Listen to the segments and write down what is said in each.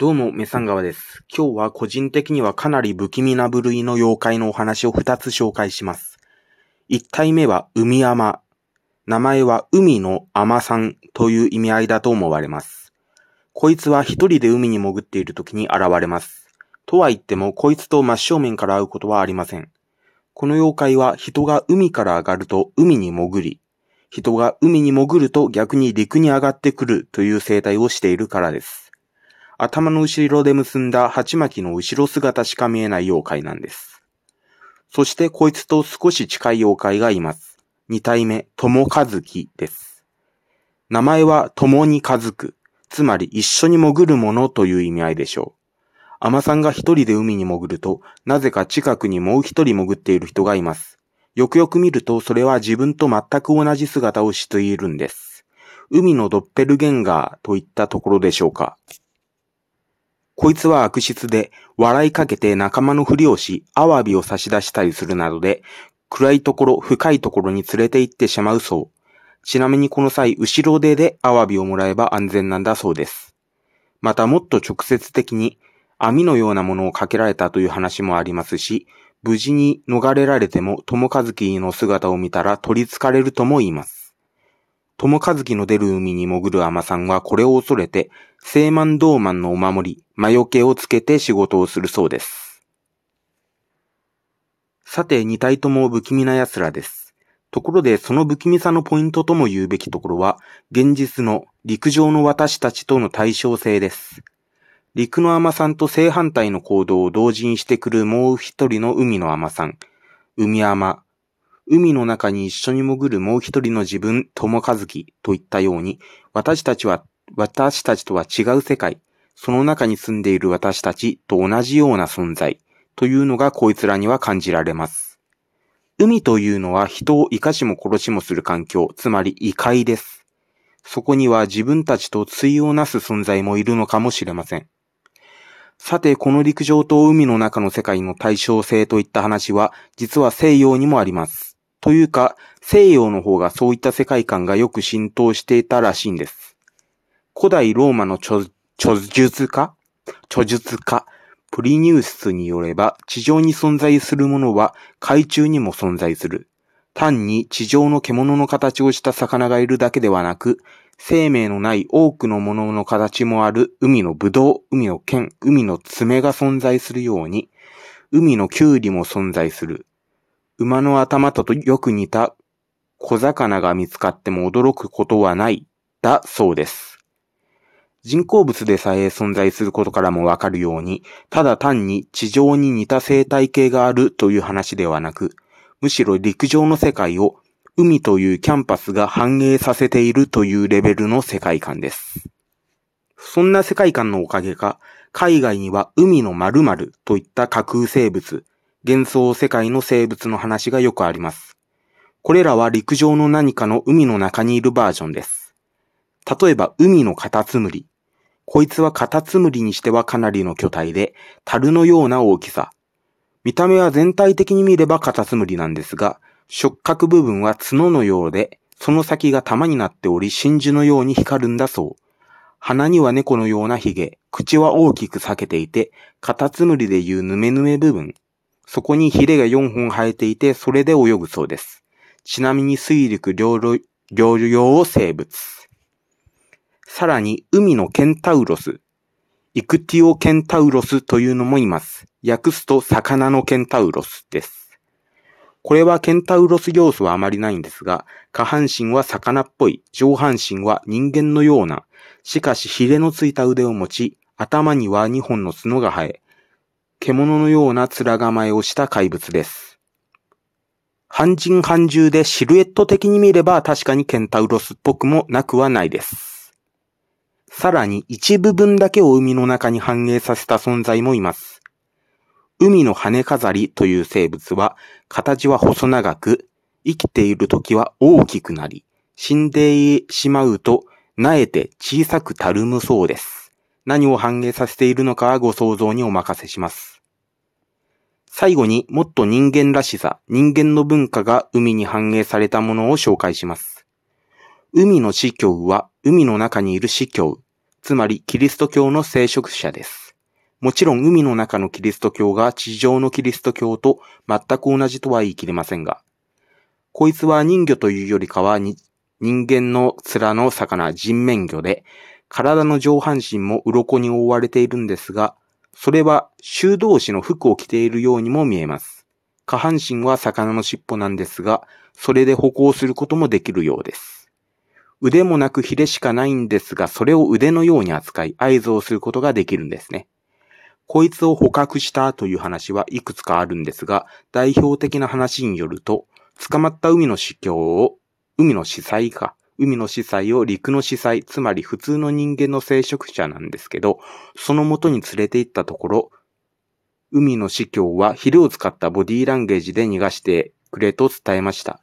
どうも、メサンガワです。今日は個人的にはかなり不気味な部類の妖怪のお話を2つ紹介します。1体目は海山。名前は海の海さんという意味合いだと思われます。こいつは一人で海に潜っている時に現れます。とは言っても、こいつと真正面から会うことはありません。この妖怪は人が海から上がると海に潜り、人が海に潜ると逆に陸に上がってくるという生態をしているからです。頭の後ろで結んだ鉢巻きの後ろ姿しか見えない妖怪なんです。そしてこいつと少し近い妖怪がいます。二体目、友和樹です。名前は友に和く、つまり一緒に潜るものという意味合いでしょう。海さんが一人で海に潜ると、なぜか近くにもう一人潜っている人がいます。よくよく見ると、それは自分と全く同じ姿をしているんです。海のドッペルゲンガーといったところでしょうか。こいつは悪質で、笑いかけて仲間のふりをし、アワビを差し出したりするなどで、暗いところ、深いところに連れて行ってしまうそう。ちなみにこの際、後ろ手でアワビをもらえば安全なんだそうです。またもっと直接的に、網のようなものをかけられたという話もありますし、無事に逃れられても、友和樹の姿を見たら取り憑かれるとも言います。友和樹の出る海に潜る海さんはこれを恐れて、聖満道満のお守り、魔除けをつけて仕事をするそうです。さて、二体とも不気味な奴らです。ところで、その不気味さのポイントとも言うべきところは、現実の陸上の私たちとの対称性です。陸の海さんと正反対の行動を同時にしてくるもう一人の海の海さん、海海。海の中に一緒に潜るもう一人の自分、友和樹といったように、私たちは、私たちとは違う世界、その中に住んでいる私たちと同じような存在、というのがこいつらには感じられます。海というのは人を生かしも殺しもする環境、つまり異界です。そこには自分たちと対をなす存在もいるのかもしれません。さて、この陸上と海の中の世界の対称性といった話は、実は西洋にもあります。というか、西洋の方がそういった世界観がよく浸透していたらしいんです。古代ローマの著述家？著述家？プリニウスによれば、地上に存在するものは海中にも存在する。単に地上の獣の形をした魚がいるだけではなく、生命のない多くのものの形もある海のブドウ、海の剣、海の爪が存在するように、海のキュウリも存在する。馬の頭とよく似た小魚が見つかっても驚くことはない、だそうです。人工物でさえ存在することからもわかるように、ただ単に地上に似た生態系があるという話ではなく、むしろ陸上の世界を海というキャンパスが反映させているというレベルの世界観です。そんな世界観のおかげか、海外には海の〇〇といった架空生物、幻想世界の生物の話がよくあります。これらは陸上の何かの海の中にいるバージョンです。例えば海のカタツムリ。こいつはカタツムリにしてはかなりの巨体で、樽のような大きさ。見た目は全体的に見ればカタツムリなんですが、触覚部分は角のようで、その先が玉になっており真珠のように光るんだそう。鼻には猫のような髭、口は大きく裂けていて、カタツムリでいうヌメヌメ部分。そこにヒレが4本生えていて、それで泳ぐそうです。ちなみに水陸両両用生物。さらに、海のケンタウロス。イクティオケンタウロスというのもいます。訳すと、魚のケンタウロスです。これはケンタウロス要素はあまりないんですが、下半身は魚っぽい、上半身は人間のような、しかしヒレのついた腕を持ち、頭には2本の角が生え、獣のような面構えをした怪物です。半人半獣でシルエット的に見れば確かにケンタウロスっぽくもなくはないです。さらに一部分だけを海の中に反映させた存在もいます。海の羽飾りという生物は、形は細長く、生きている時は大きくなり、死んでしまうと、なえて小さくたるむそうです。何を反映させているのかはご想像にお任せします。最後にもっと人間らしさ、人間の文化が海に反映されたものを紹介します。海の司教は海の中にいる司教、つまりキリスト教の聖職者です。もちろん海の中のキリスト教が地上のキリスト教と全く同じとは言い切れませんが、こいつは人魚というよりかは人間の面の魚人面魚で、体の上半身も鱗に覆われているんですが、それは修道士の服を着ているようにも見えます。下半身は魚の尻尾なんですが、それで歩行することもできるようです。腕もなくヒレしかないんですが、それを腕のように扱い合図をすることができるんですね。こいつを捕獲したという話はいくつかあるんですが、代表的な話によると、捕まった海の司教を、海の司祭か、海の司祭を陸の司祭、つまり普通の人間の聖職者なんですけど、その元に連れて行ったところ、海の司教はヒレを使ったボディーランゲージで逃がしてくれと伝えました。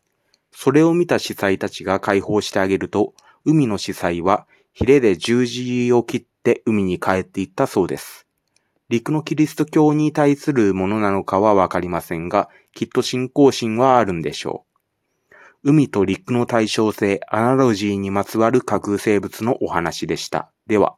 それを見た司祭たちが解放してあげると、海の司祭はヒレで十字を切って海に帰っていったそうです。陸のキリスト教に対するものなのかはわかりませんが、きっと信仰心はあるんでしょう。海と陸の対称性、アナロジーにまつわる架空生物のお話でした。では。